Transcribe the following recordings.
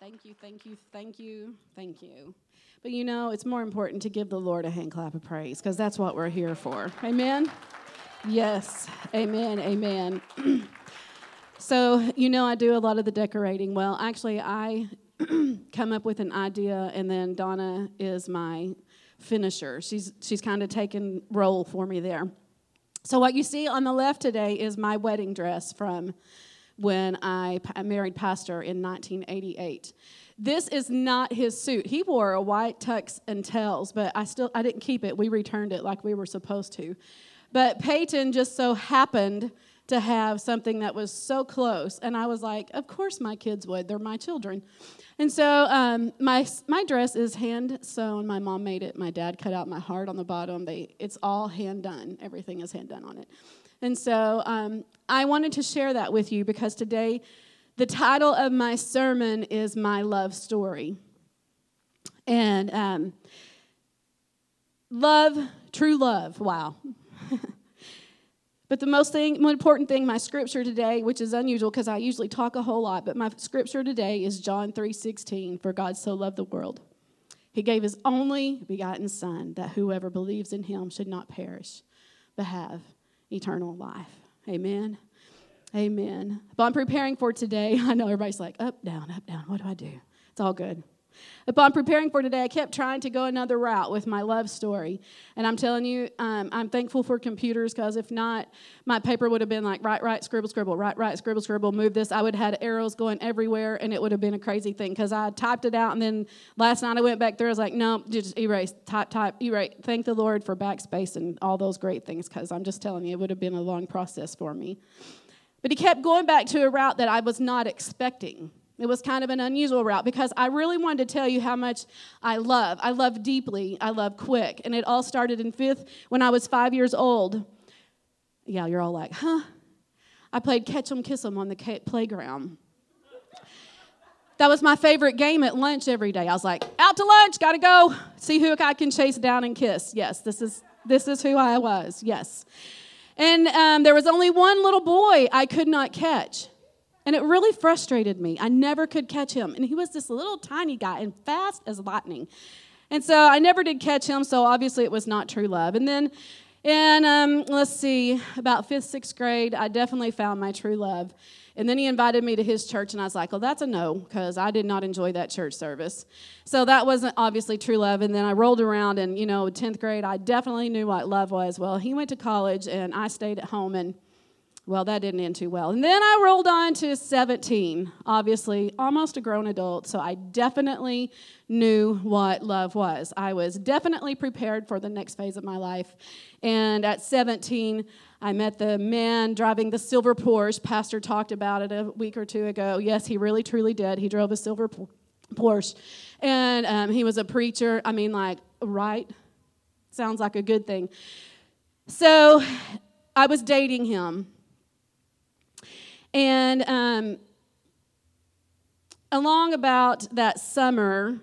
Thank you, thank you, thank you, thank you. But you know, it's more important to give the Lord a hand clap of praise because that's what we're here for. Amen? Yes. Amen. Amen. so, you know, I do a lot of the decorating. Well, actually, I come up with an idea, and then Donna is my finisher. She's, she's kind of taken role for me there. So, what you see on the left today is my wedding dress from when I married Pastor in 1988. This is not his suit. He wore a white tux and tails, but I still I didn't keep it. We returned it like we were supposed to. But Peyton just so happened to have something that was so close, and I was like, of course my kids would. They're my children. And so um, my my dress is hand sewn. My mom made it. My dad cut out my heart on the bottom. They it's all hand done. Everything is hand done on it. And so um, I wanted to share that with you because today the title of my sermon is My Love Story. And um, love, true love, wow. but the most thing, most important thing, my scripture today, which is unusual because I usually talk a whole lot, but my scripture today is John 3:16, for God so loved the world. He gave his only begotten son that whoever believes in him should not perish, but have eternal life. Amen. Amen. But I'm preparing for today. I know everybody's like, up, down, up, down. What do I do? It's all good. Upon preparing for today, I kept trying to go another route with my love story. And I'm telling you, um, I'm thankful for computers because if not, my paper would have been like right, right, scribble, scribble, right, right, scribble, scribble, move this. I would have had arrows going everywhere and it would have been a crazy thing because I typed it out and then last night I went back through. I was like, no, just erase, type, type, erase. Thank the Lord for backspace and all those great things because I'm just telling you, it would have been a long process for me. But he kept going back to a route that I was not expecting. It was kind of an unusual route because I really wanted to tell you how much I love. I love deeply. I love quick. And it all started in fifth when I was five years old. Yeah, you're all like, huh? I played catch 'em, kiss 'em on the playground. That was my favorite game at lunch every day. I was like, out to lunch, gotta go. See who I can chase down and kiss. Yes, this is this is who I was. Yes. And um, there was only one little boy I could not catch. And it really frustrated me. I never could catch him. And he was this little tiny guy and fast as lightning. And so I never did catch him, so obviously it was not true love. And then and um, let's see, about fifth, sixth grade, I definitely found my true love. And then he invited me to his church, and I was like, well, that's a no, because I did not enjoy that church service. So that wasn't obviously true love. And then I rolled around, and, you know, 10th grade, I definitely knew what love was. Well, he went to college, and I stayed at home, and well, that didn't end too well. And then I rolled on to 17, obviously, almost a grown adult, so I definitely knew what love was. I was definitely prepared for the next phase of my life. And at 17, I met the man driving the silver Porsche. Pastor talked about it a week or two ago. Yes, he really, truly did. He drove a silver Porsche. And um, he was a preacher. I mean, like, right? Sounds like a good thing. So I was dating him and um, along about that summer,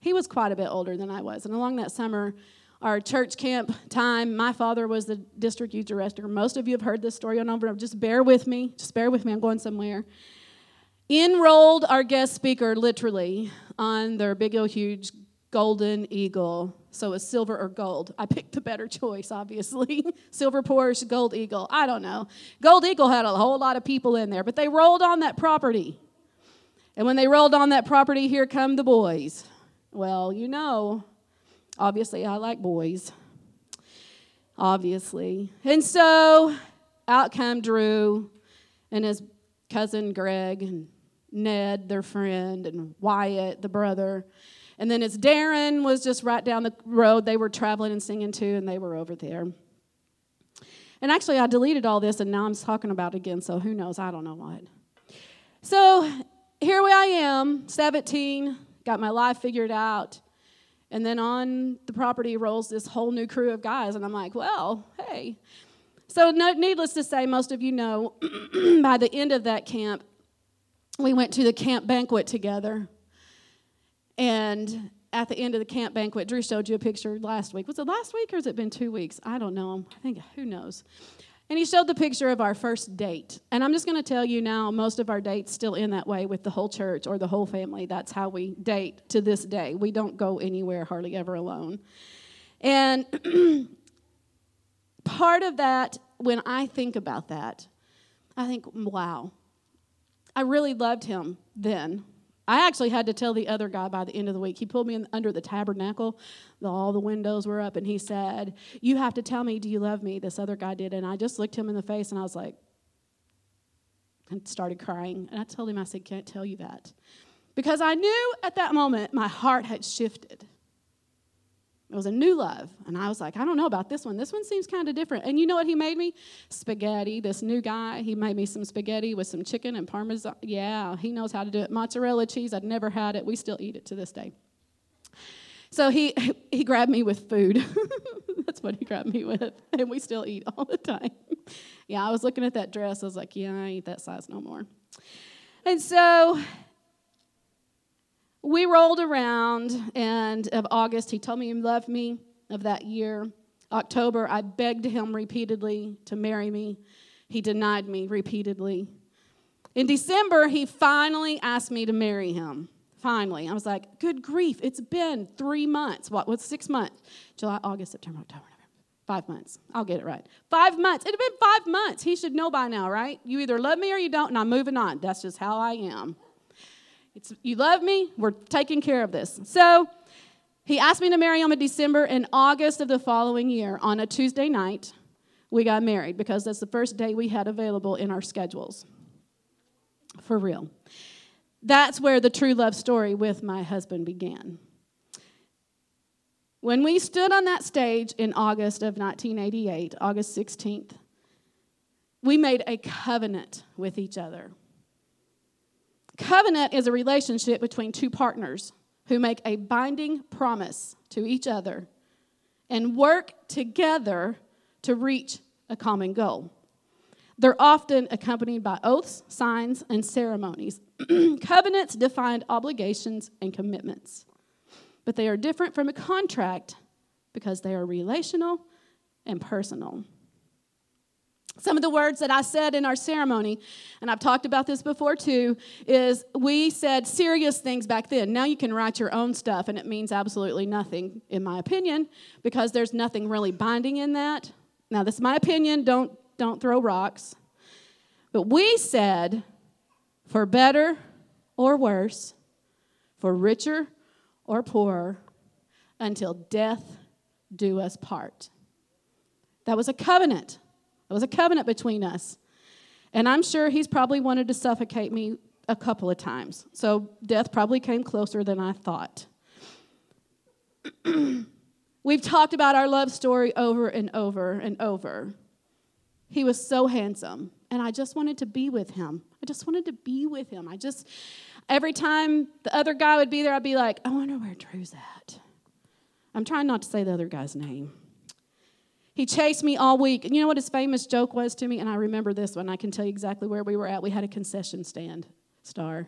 he was quite a bit older than I was. And along that summer, our church camp time, my father was the district youth director. Most of you have heard this story on over. Just bear with me. Just bear with me. I'm going somewhere. Enrolled our guest speaker literally on their big old huge golden eagle. So it's silver or gold. I picked the better choice, obviously. silver Porsche, gold eagle. I don't know. Gold eagle had a whole lot of people in there, but they rolled on that property. And when they rolled on that property, here come the boys. Well, you know, obviously I like boys. Obviously. And so out come Drew and his cousin Greg and Ned, their friend, and Wyatt, the brother. And then as Darren was just right down the road, they were traveling and singing too, and they were over there. And actually, I deleted all this, and now I'm talking about it again, so who knows? I don't know what. So here we I am, 17, got my life figured out. And then on the property rolls this whole new crew of guys, and I'm like, well, hey. So, no, needless to say, most of you know by the end of that camp, we went to the camp banquet together. And at the end of the camp banquet, Drew showed you a picture last week. Was it last week or has it been two weeks? I don't know. I think, who knows? And he showed the picture of our first date. And I'm just going to tell you now, most of our dates still end that way with the whole church or the whole family. That's how we date to this day. We don't go anywhere hardly ever alone. And part of that, when I think about that, I think, wow, I really loved him then. I actually had to tell the other guy by the end of the week. He pulled me in, under the tabernacle. all the windows were up, and he said, You have to tell me, do you love me? This other guy did. And I just looked him in the face and I was like, and started crying. And I told him, I said, Can't tell you that. Because I knew at that moment my heart had shifted. It was a new love. And I was like, I don't know about this one. This one seems kind of different. And you know what he made me? Spaghetti. This new guy, he made me some spaghetti with some chicken and parmesan. Yeah, he knows how to do it. Mozzarella cheese. I'd never had it. We still eat it to this day. So he he grabbed me with food. That's what he grabbed me with. And we still eat all the time. yeah, I was looking at that dress. I was like, yeah, I eat that size no more. And so we rolled around, and of August, he told me he loved me of that year. October, I begged him repeatedly to marry me. He denied me repeatedly. In December, he finally asked me to marry him. Finally. I was like, good grief, it's been three months. What, what's six months? July, August, September, October, November. Five months. I'll get it right. Five months. It had been five months. He should know by now, right? You either love me or you don't, and I'm moving on. That's just how I am. It's, you love me, we're taking care of this. So he asked me to marry him in December. In August of the following year, on a Tuesday night, we got married because that's the first day we had available in our schedules. For real. That's where the true love story with my husband began. When we stood on that stage in August of 1988, August 16th, we made a covenant with each other. Covenant is a relationship between two partners who make a binding promise to each other and work together to reach a common goal. They're often accompanied by oaths, signs, and ceremonies. Covenants define obligations and commitments, but they are different from a contract because they are relational and personal. Some of the words that I said in our ceremony, and I've talked about this before too, is we said serious things back then. Now you can write your own stuff, and it means absolutely nothing, in my opinion, because there's nothing really binding in that. Now, this is my opinion, don't, don't throw rocks. But we said, for better or worse, for richer or poorer, until death do us part. That was a covenant. It was a covenant between us. And I'm sure he's probably wanted to suffocate me a couple of times. So death probably came closer than I thought. We've talked about our love story over and over and over. He was so handsome, and I just wanted to be with him. I just wanted to be with him. I just, every time the other guy would be there, I'd be like, I wonder where Drew's at. I'm trying not to say the other guy's name. He chased me all week. And you know what his famous joke was to me? And I remember this one. I can tell you exactly where we were at. We had a concession stand star.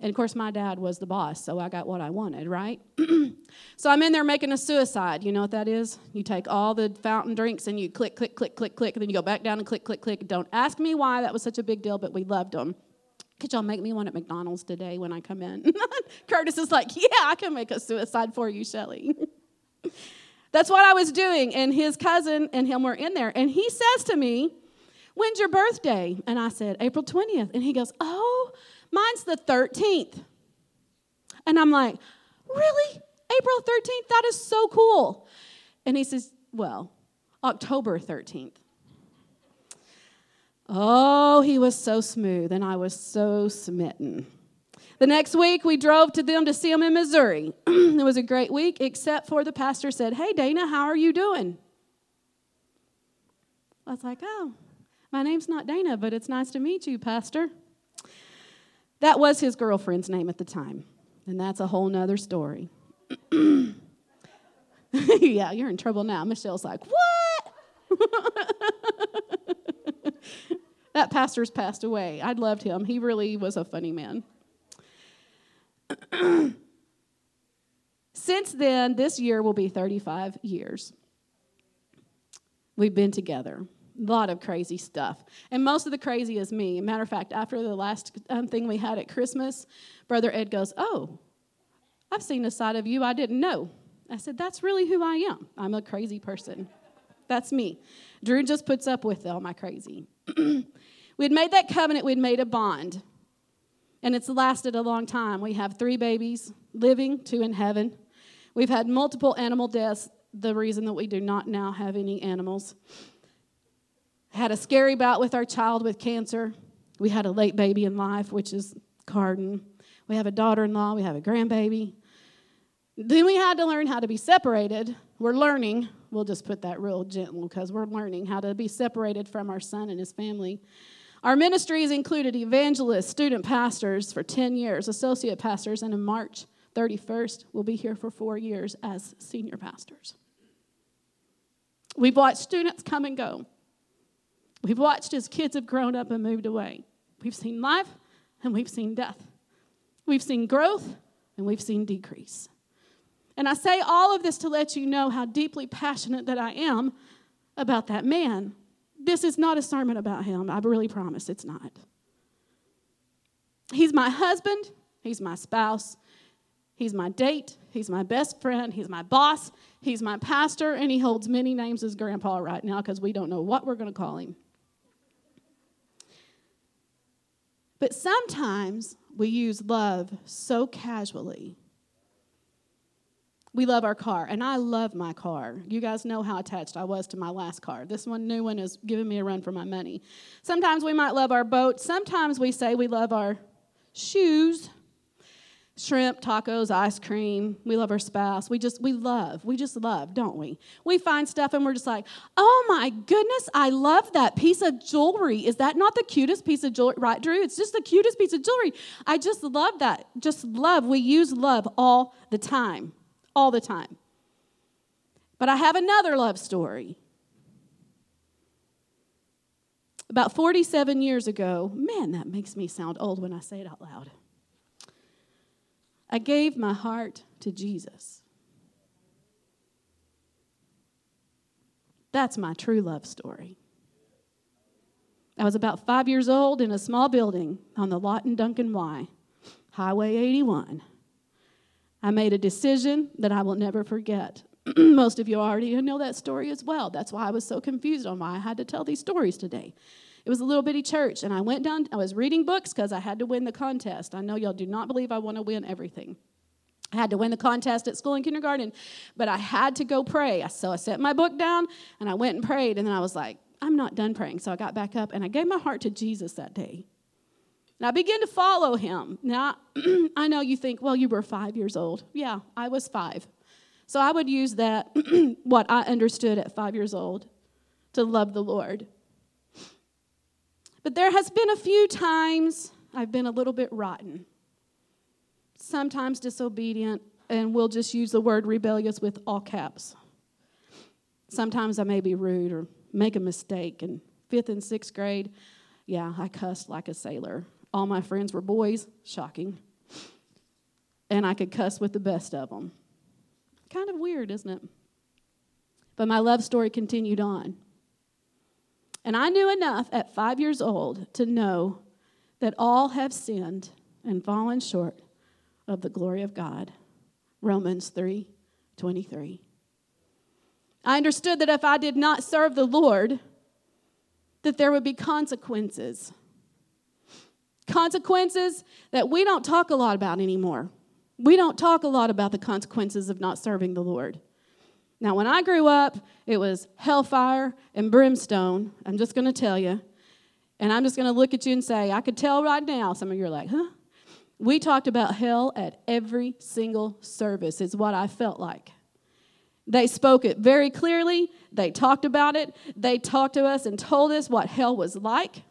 And of course, my dad was the boss, so I got what I wanted, right? so I'm in there making a suicide. You know what that is? You take all the fountain drinks and you click, click, click, click, click, and then you go back down and click, click, click. Don't ask me why that was such a big deal, but we loved them. Could y'all make me one at McDonald's today when I come in? Curtis is like, Yeah, I can make a suicide for you, Shelley. That's what I was doing. And his cousin and him were in there. And he says to me, When's your birthday? And I said, April 20th. And he goes, Oh, mine's the 13th. And I'm like, Really? April 13th? That is so cool. And he says, Well, October 13th. Oh, he was so smooth, and I was so smitten. The next week, we drove to them to see them in Missouri. it was a great week, except for the pastor said, Hey, Dana, how are you doing? I was like, Oh, my name's not Dana, but it's nice to meet you, Pastor. That was his girlfriend's name at the time, and that's a whole nother story. yeah, you're in trouble now. Michelle's like, What? that pastor's passed away. I loved him. He really was a funny man. Then, this year will be 35 years. We've been together. A lot of crazy stuff. And most of the crazy is me. Matter of fact, after the last um, thing we had at Christmas, Brother Ed goes, Oh, I've seen a side of you I didn't know. I said, That's really who I am. I'm a crazy person. That's me. Drew just puts up with all my crazy. we'd made that covenant, we'd made a bond. And it's lasted a long time. We have three babies living, two in heaven. We've had multiple animal deaths, the reason that we do not now have any animals. Had a scary bout with our child with cancer. We had a late baby in life, which is Carden. We have a daughter in law. We have a grandbaby. Then we had to learn how to be separated. We're learning. We'll just put that real gentle because we're learning how to be separated from our son and his family. Our ministry has included evangelists, student pastors for 10 years, associate pastors, and in March 31st, we'll be here for four years as senior pastors. We've watched students come and go. We've watched as kids have grown up and moved away. We've seen life and we've seen death. We've seen growth and we've seen decrease. And I say all of this to let you know how deeply passionate that I am about that man this is not a sermon about him. I really promise it's not. He's my husband, he's my spouse, he's my date, he's my best friend, he's my boss, he's my pastor, and he holds many names as grandpa right now because we don't know what we're going to call him. But sometimes we use love so casually we love our car, and I love my car. You guys know how attached I was to my last car. This one, new one, is giving me a run for my money. Sometimes we might love our boat. Sometimes we say we love our shoes, shrimp, tacos, ice cream. We love our spouse. We just, we love. We just love, don't we? We find stuff and we're just like, oh my goodness, I love that piece of jewelry. Is that not the cutest piece of jewelry? Right, Drew? It's just the cutest piece of jewelry. I just love that. Just love. We use love all the time all the time. But I have another love story. About 47 years ago, man, that makes me sound old when I say it out loud. I gave my heart to Jesus. That's my true love story. I was about five years old in a small building on the Lawton Duncan Y, Highway 81. I made a decision that I will never forget. Most of you already know that story as well. That's why I was so confused on why I had to tell these stories today. It was a little bitty church, and I went down, I was reading books because I had to win the contest. I know y'all do not believe I want to win everything. I had to win the contest at school and kindergarten, but I had to go pray. So I set my book down and I went and prayed, and then I was like, I'm not done praying. So I got back up and I gave my heart to Jesus that day. And I began to follow him. Now, I know you think, well, you were five years old. Yeah, I was five. So I would use that, what I understood at five years old, to love the Lord. But there has been a few times I've been a little bit rotten, sometimes disobedient, and we'll just use the word rebellious with all caps. Sometimes I may be rude or make a mistake. In fifth and sixth grade, yeah, I cussed like a sailor. All my friends were boys, shocking. And I could cuss with the best of them. Kind of weird, isn't it? But my love story continued on. And I knew enough at five years old to know that all have sinned and fallen short of the glory of God. Romans 3 23. I understood that if I did not serve the Lord, that there would be consequences consequences that we don't talk a lot about anymore. We don't talk a lot about the consequences of not serving the Lord. Now, when I grew up, it was hellfire and brimstone. I'm just going to tell you. And I'm just going to look at you and say, I could tell right now. Some of you are like, huh? We talked about hell at every single service, is what I felt like. They spoke it very clearly. They talked about it. They talked to us and told us what hell was like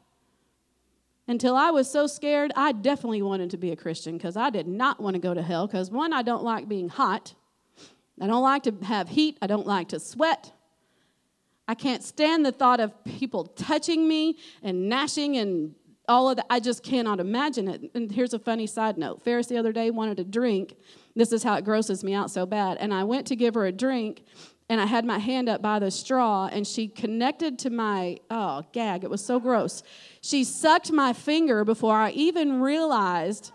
until I was so scared, I definitely wanted to be a Christian because I did not want to go to hell. Because one, I don't like being hot, I don't like to have heat, I don't like to sweat. I can't stand the thought of people touching me and gnashing and all of that. I just cannot imagine it. And here's a funny side note Ferris the other day wanted a drink. This is how it grosses me out so bad. And I went to give her a drink, and I had my hand up by the straw, and she connected to my, oh, gag, it was so gross. She sucked my finger before I even realized,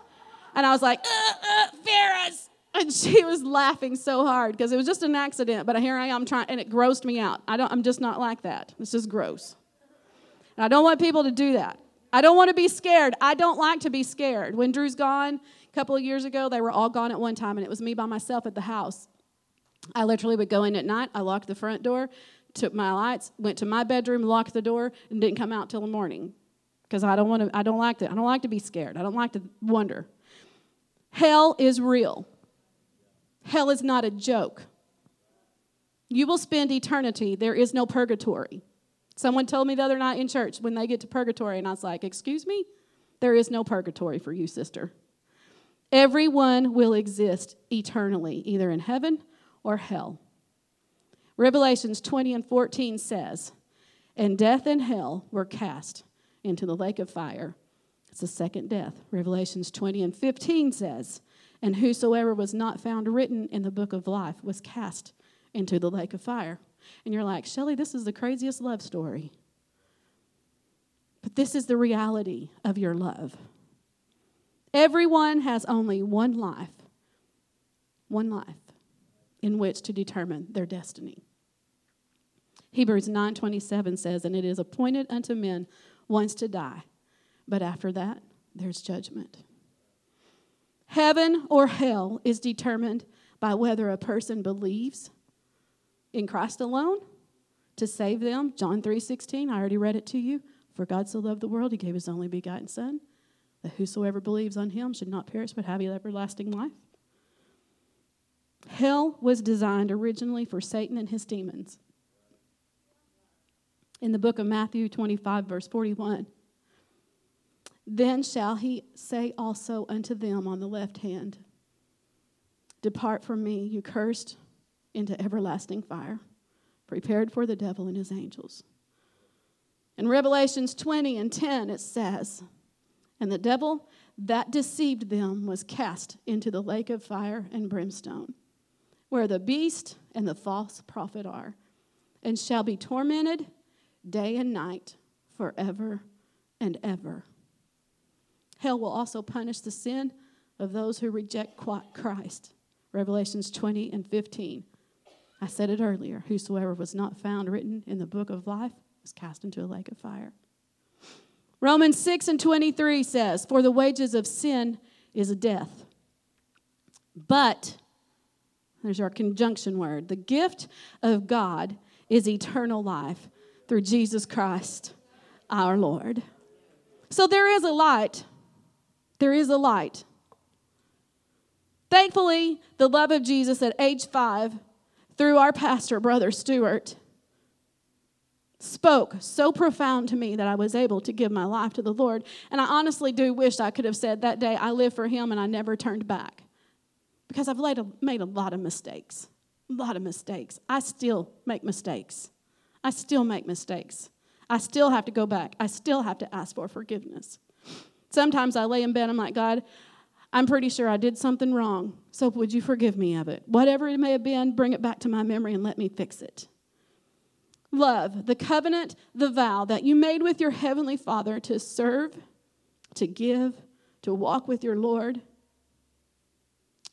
and I was like, uh, uh. And she was laughing so hard because it was just an accident, but here I am trying, and it grossed me out. I don't, I'm just not like that. It's just gross. And I don't want people to do that. I don't want to be scared. I don't like to be scared. When Drew's gone a couple of years ago, they were all gone at one time, and it was me by myself at the house. I literally would go in at night, I locked the front door, took my lights, went to my bedroom, locked the door, and didn't come out till the morning. Because I don't want to, I don't like to, I don't like to be scared. I don't like to wonder. Hell is real. Hell is not a joke. You will spend eternity. There is no purgatory. Someone told me the other night in church when they get to purgatory, and I was like, Excuse me? There is no purgatory for you, sister. Everyone will exist eternally, either in heaven or hell. Revelations 20 and 14 says, And death and hell were cast into the lake of fire. It's the second death. Revelations 20 and 15 says, And whosoever was not found written in the book of life was cast into the lake of fire. And you're like, Shelley, this is the craziest love story. But this is the reality of your love. Everyone has only one life. One life in which to determine their destiny. Hebrews 9:27 says, "And it is appointed unto men once to die, but after that there's judgment." Heaven or hell is determined by whether a person believes in Christ alone to save them. John 3:16, I already read it to you. For God so loved the world, he gave his only begotten son, that whosoever believes on him should not perish but have everlasting life. Hell was designed originally for Satan and his demons. In the book of Matthew 25, verse 41, then shall he say also unto them on the left hand, Depart from me, you cursed, into everlasting fire, prepared for the devil and his angels. In Revelations 20 and 10, it says, And the devil that deceived them was cast into the lake of fire and brimstone where the beast and the false prophet are, and shall be tormented day and night forever and ever. Hell will also punish the sin of those who reject Christ. Revelations 20 and 15. I said it earlier whosoever was not found written in the book of life was cast into a lake of fire. Romans 6 and 23 says, For the wages of sin is death. But there's our conjunction word. The gift of God is eternal life through Jesus Christ our Lord. So there is a light. There is a light. Thankfully, the love of Jesus at age five, through our pastor, Brother Stewart, spoke so profound to me that I was able to give my life to the Lord. And I honestly do wish I could have said that day, I live for Him and I never turned back because I've a, made a lot of mistakes. A lot of mistakes. I still make mistakes. I still make mistakes. I still have to go back. I still have to ask for forgiveness. Sometimes I lay in bed, I'm like, God, I'm pretty sure I did something wrong. So would you forgive me of it? Whatever it may have been, bring it back to my memory and let me fix it. Love, the covenant, the vow that you made with your heavenly Father to serve, to give, to walk with your Lord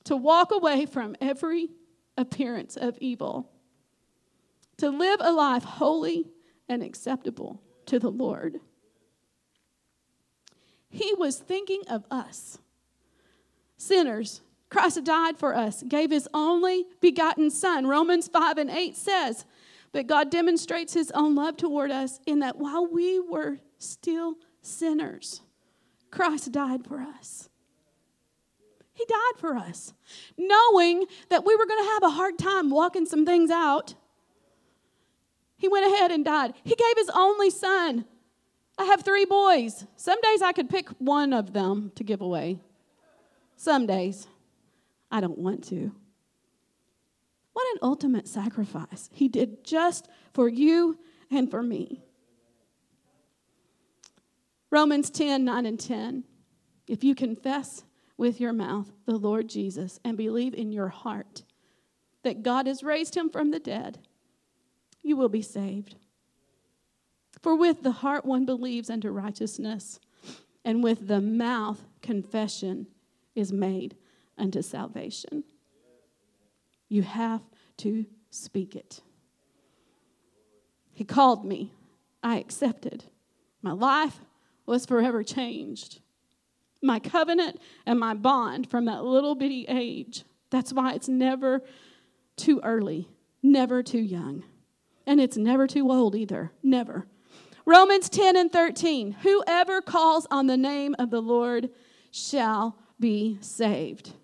to walk away from every appearance of evil, to live a life holy and acceptable to the Lord. He was thinking of us, sinners. Christ died for us, gave his only begotten Son. Romans 5 and 8 says, But God demonstrates his own love toward us in that while we were still sinners, Christ died for us. He died for us, knowing that we were going to have a hard time walking some things out. He went ahead and died. He gave his only son. I have three boys. Some days I could pick one of them to give away. Some days I don't want to. What an ultimate sacrifice he did just for you and for me. Romans 10 9 and 10. If you confess with your mouth the Lord Jesus and believe in your heart that God has raised him from the dead, you will be saved. For with the heart one believes unto righteousness, and with the mouth confession is made unto salvation. You have to speak it. He called me. I accepted. My life was forever changed. My covenant and my bond from that little bitty age. That's why it's never too early, never too young. And it's never too old either. Never. Romans 10 and 13. Whoever calls on the name of the Lord shall be saved.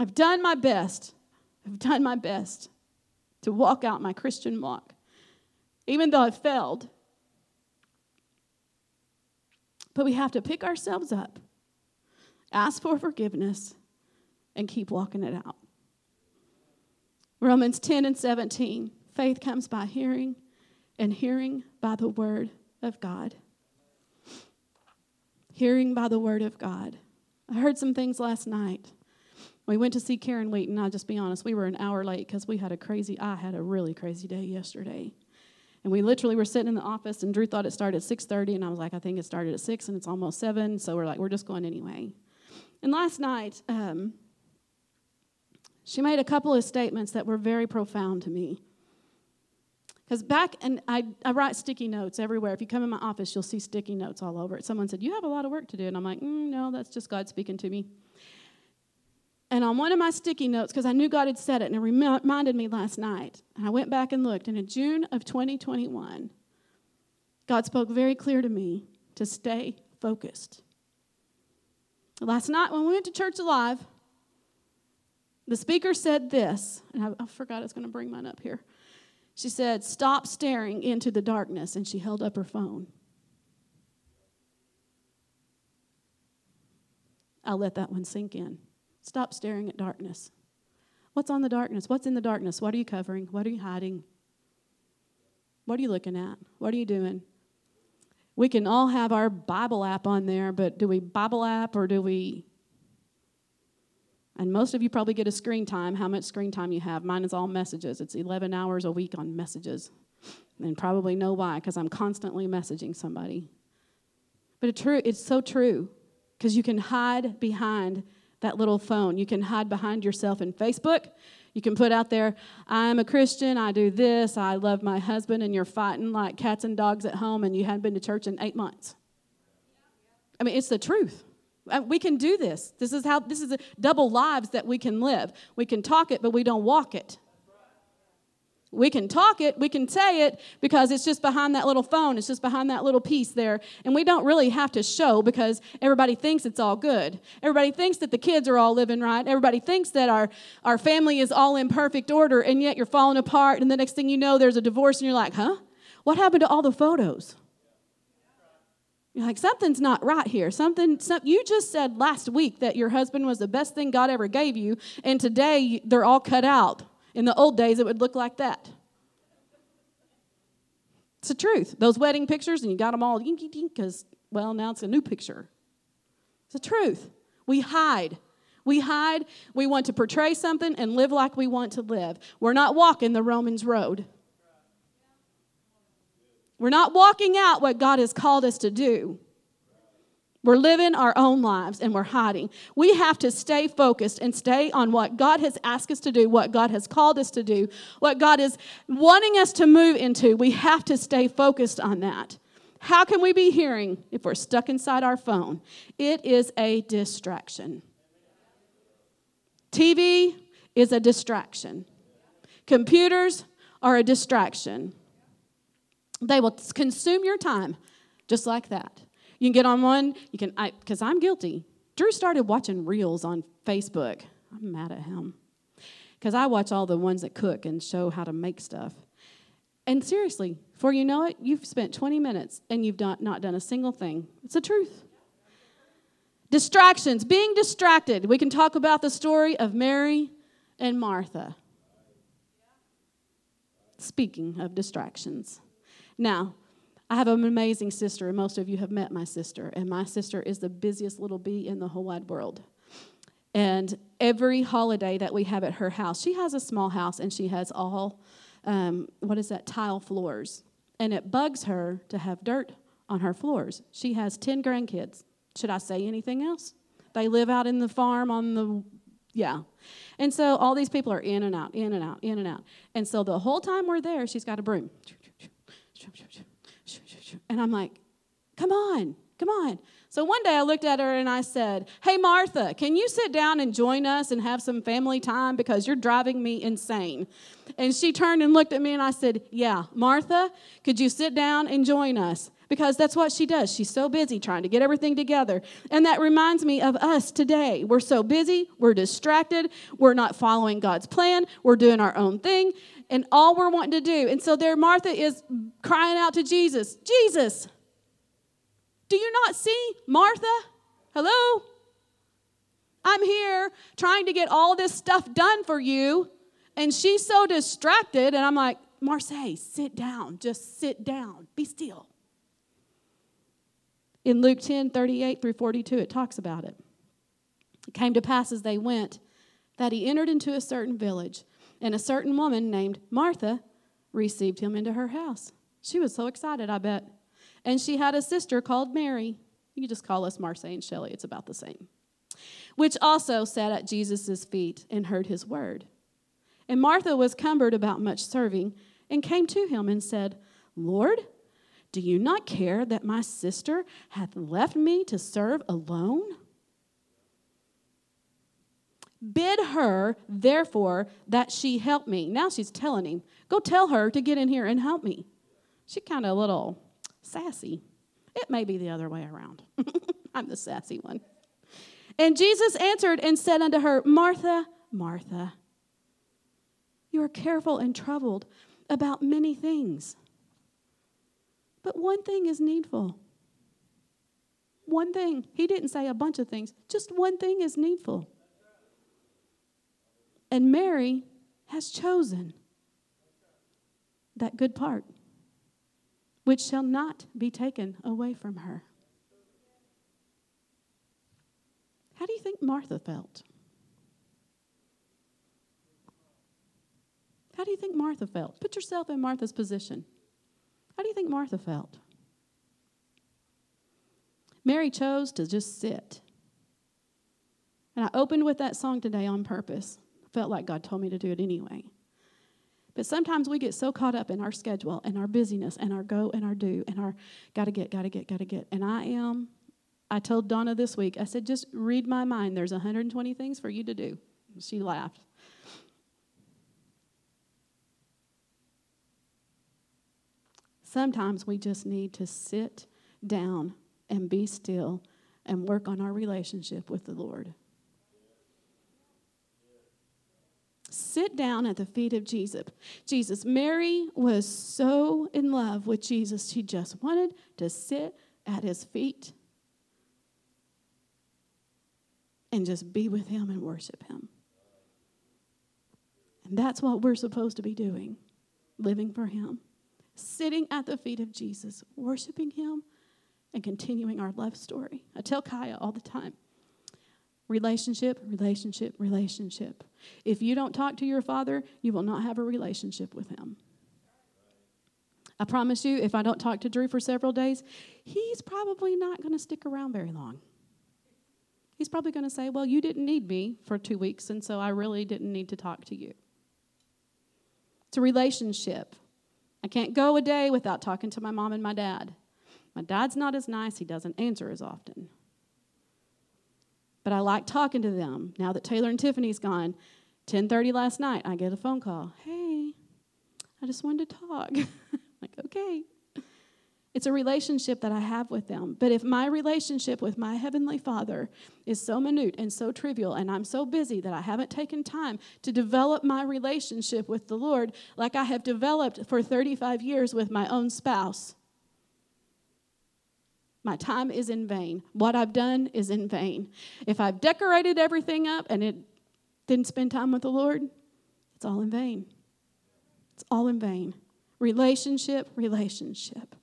I've done my best. I've done my best to walk out my Christian walk, even though I failed. But we have to pick ourselves up, ask for forgiveness, and keep walking it out. Romans 10 and 17 faith comes by hearing, and hearing by the word of God. Hearing by the word of God. I heard some things last night. We went to see Karen Wheaton. I'll just be honest, we were an hour late because we had a crazy, I had a really crazy day yesterday. And we literally were sitting in the office, and Drew thought it started at 6.30, and I was like, I think it started at 6, and it's almost 7, so we're like, we're just going anyway. And last night, um, she made a couple of statements that were very profound to me. Because back, and I, I write sticky notes everywhere. If you come in my office, you'll see sticky notes all over it. Someone said, You have a lot of work to do. And I'm like, mm, No, that's just God speaking to me. And on one of my sticky notes, because I knew God had said it, and it reminded me last night, and I went back and looked, and in June of 2021, God spoke very clear to me to stay focused. Last night, when we went to Church Alive, the speaker said this, and I, I forgot I was going to bring mine up here. She said, Stop staring into the darkness, and she held up her phone. I'll let that one sink in. Stop staring at darkness. What's on the darkness? What's in the darkness? What are you covering? What are you hiding? What are you looking at? What are you doing? We can all have our Bible app on there, but do we Bible app or do we? And most of you probably get a screen time. How much screen time you have? Mine is all messages. It's 11 hours a week on messages. And probably know why, because I'm constantly messaging somebody. But it's true, it's so true, because you can hide behind that little phone. You can hide behind yourself in Facebook. You can put out there, I'm a Christian, I do this, I love my husband, and you're fighting like cats and dogs at home and you hadn't been to church in eight months. I mean, it's the truth. Uh, we can do this. This is how, this is a double lives that we can live. We can talk it, but we don't walk it. We can talk it, we can say it because it's just behind that little phone, it's just behind that little piece there. And we don't really have to show because everybody thinks it's all good. Everybody thinks that the kids are all living right. Everybody thinks that our, our family is all in perfect order, and yet you're falling apart. And the next thing you know, there's a divorce, and you're like, huh? What happened to all the photos? You're like, something's not right here. Something, some, you just said last week that your husband was the best thing God ever gave you, and today they're all cut out. In the old days, it would look like that. It's the truth. Those wedding pictures, and you got them all yinky dink because, well, now it's a new picture. It's the truth. We hide. We hide. We want to portray something and live like we want to live. We're not walking the Romans road. We're not walking out what God has called us to do. We're living our own lives and we're hiding. We have to stay focused and stay on what God has asked us to do, what God has called us to do, what God is wanting us to move into. We have to stay focused on that. How can we be hearing if we're stuck inside our phone? It is a distraction. TV is a distraction. Computers are a distraction. They will consume your time just like that. You can get on one, you can, because I'm guilty. Drew started watching reels on Facebook. I'm mad at him. Because I watch all the ones that cook and show how to make stuff. And seriously, before you know it, you've spent 20 minutes and you've not, not done a single thing. It's the truth. Distractions, being distracted. We can talk about the story of Mary and Martha. Speaking of distractions. Now, I have an amazing sister, and most of you have met my sister. And my sister is the busiest little bee in the whole wide world. And every holiday that we have at her house, she has a small house and she has all um, what is that, tile floors. And it bugs her to have dirt on her floors. She has 10 grandkids. Should I say anything else? They live out in the farm on the, yeah. And so all these people are in and out, in and out, in and out. And so the whole time we're there, she's got a broom. And I'm like, come on, come on. So one day I looked at her and I said, Hey, Martha, can you sit down and join us and have some family time because you're driving me insane? And she turned and looked at me and I said, Yeah, Martha, could you sit down and join us? Because that's what she does. She's so busy trying to get everything together. And that reminds me of us today. We're so busy, we're distracted, we're not following God's plan, we're doing our own thing, and all we're wanting to do. And so there, Martha is crying out to Jesus Jesus, do you not see Martha? Hello? I'm here trying to get all this stuff done for you. And she's so distracted. And I'm like, Marseille, sit down. Just sit down. Be still. In Luke 10 38 through 42, it talks about it. It came to pass as they went that he entered into a certain village, and a certain woman named Martha received him into her house. She was so excited, I bet. And she had a sister called Mary. You just call us Marseille and Shelley, it's about the same. Which also sat at Jesus' feet and heard his word. And Martha was cumbered about much serving and came to him and said, Lord, do you not care that my sister hath left me to serve alone? Bid her, therefore, that she help me. Now she's telling him, Go tell her to get in here and help me. She kind of a little sassy. It may be the other way around. I'm the sassy one. And Jesus answered and said unto her, Martha, Martha, you are careful and troubled about many things. But one thing is needful. One thing. He didn't say a bunch of things, just one thing is needful. And Mary has chosen that good part which shall not be taken away from her. How do you think Martha felt? How do you think Martha felt? Put yourself in Martha's position. How do you think Martha felt? Mary chose to just sit. And I opened with that song today on purpose. Felt like God told me to do it anyway. But sometimes we get so caught up in our schedule and our busyness and our go and our do and our gotta get, gotta get, gotta get. And I am, I told Donna this week, I said, just read my mind. There's 120 things for you to do. She laughed. Sometimes we just need to sit down and be still and work on our relationship with the Lord. Sit down at the feet of Jesus. Jesus. Mary was so in love with Jesus, she just wanted to sit at his feet and just be with him and worship him. And that's what we're supposed to be doing, living for him, sitting at the feet of Jesus, worshiping him and continuing our love story. I tell Kaya all the time relationship, relationship, relationship. If you don't talk to your father, you will not have a relationship with him. I promise you, if I don't talk to Drew for several days, he's probably not going to stick around very long. He's probably going to say, Well, you didn't need me for two weeks, and so I really didn't need to talk to you. It's a relationship. I can't go a day without talking to my mom and my dad. My dad's not as nice, he doesn't answer as often. But I like talking to them. Now that Taylor and Tiffany's gone, 10:30 last night, I get a phone call. Hey, I just wanted to talk. like, okay. It's a relationship that I have with them. But if my relationship with my Heavenly Father is so minute and so trivial, and I'm so busy that I haven't taken time to develop my relationship with the Lord like I have developed for 35 years with my own spouse, my time is in vain. What I've done is in vain. If I've decorated everything up and it didn't spend time with the Lord, it's all in vain. It's all in vain. Relationship, relationship.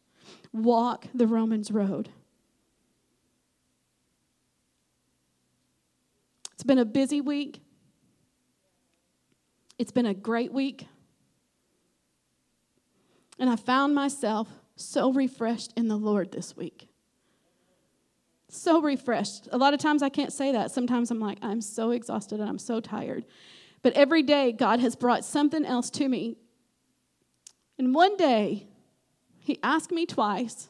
Walk the Romans road. It's been a busy week. It's been a great week. And I found myself so refreshed in the Lord this week. So refreshed. A lot of times I can't say that. Sometimes I'm like, I'm so exhausted and I'm so tired. But every day, God has brought something else to me. And one day, He asked me twice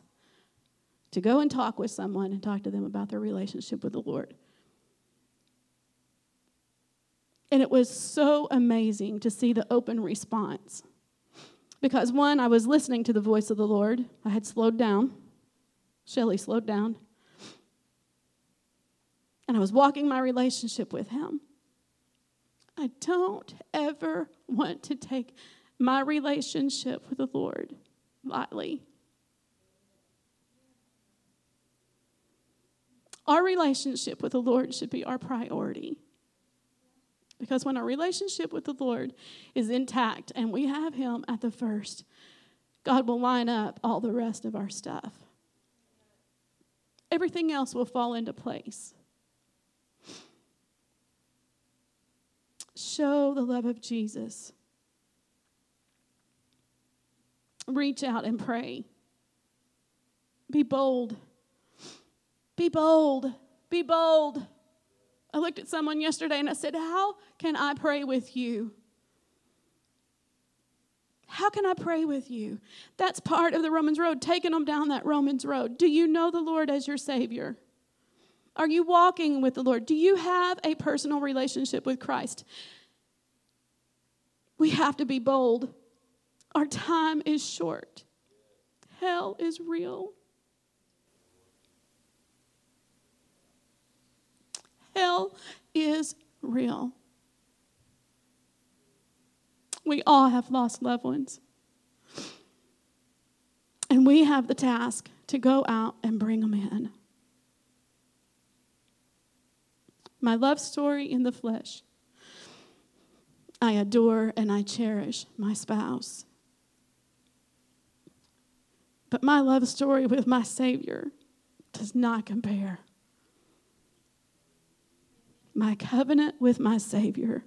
to go and talk with someone and talk to them about their relationship with the Lord. And it was so amazing to see the open response. Because one, I was listening to the voice of the Lord. I had slowed down. Shelley slowed down. And I was walking my relationship with him. I don't ever want to take my relationship with the Lord lightly. Our relationship with the Lord should be our priority. Because when our relationship with the Lord is intact and we have Him at the first, God will line up all the rest of our stuff. Everything else will fall into place. Show the love of Jesus. Reach out and pray. Be bold. Be bold. Be bold. I looked at someone yesterday and I said, How can I pray with you? How can I pray with you? That's part of the Romans road, taking them down that Romans road. Do you know the Lord as your Savior? Are you walking with the Lord? Do you have a personal relationship with Christ? We have to be bold. Our time is short. Hell is real. Hell is real. We all have lost loved ones. And we have the task to go out and bring them in. My love story in the flesh. I adore and I cherish my spouse. But my love story with my Savior does not compare my covenant with my Savior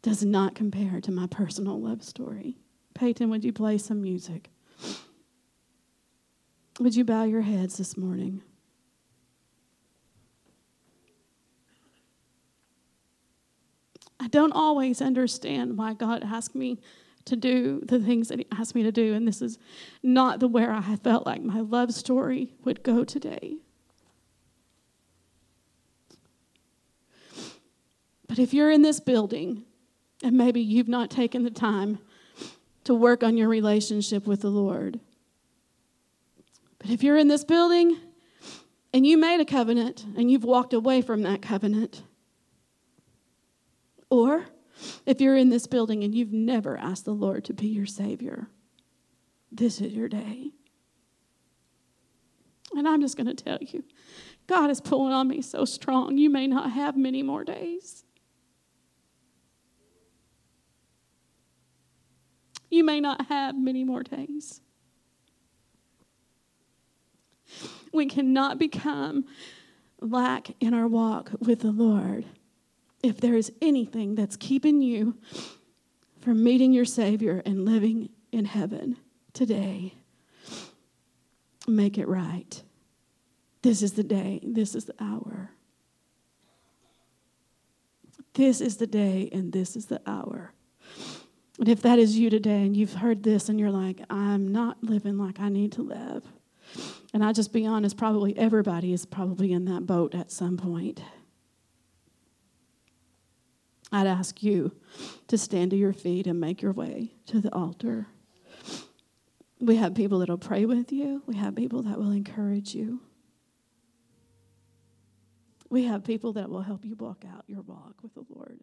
does not compare to my personal love story. Peyton, would you play some music? Would you bow your heads this morning? I don't always understand why God asked me to do the things that He asked me to do, and this is not the where I felt like my love story would go today. But if you're in this building and maybe you've not taken the time to work on your relationship with the Lord, but if you're in this building and you made a covenant and you've walked away from that covenant, or if you're in this building and you've never asked the Lord to be your Savior, this is your day. And I'm just going to tell you, God is pulling on me so strong, you may not have many more days. You may not have many more days. We cannot become lack in our walk with the Lord if there is anything that's keeping you from meeting your Savior and living in heaven today. Make it right. This is the day, this is the hour. This is the day, and this is the hour. And if that is you today and you've heard this and you're like, I'm not living like I need to live. And I'll just be honest, probably everybody is probably in that boat at some point. I'd ask you to stand to your feet and make your way to the altar. We have people that will pray with you, we have people that will encourage you. We have people that will help you walk out your walk with the Lord.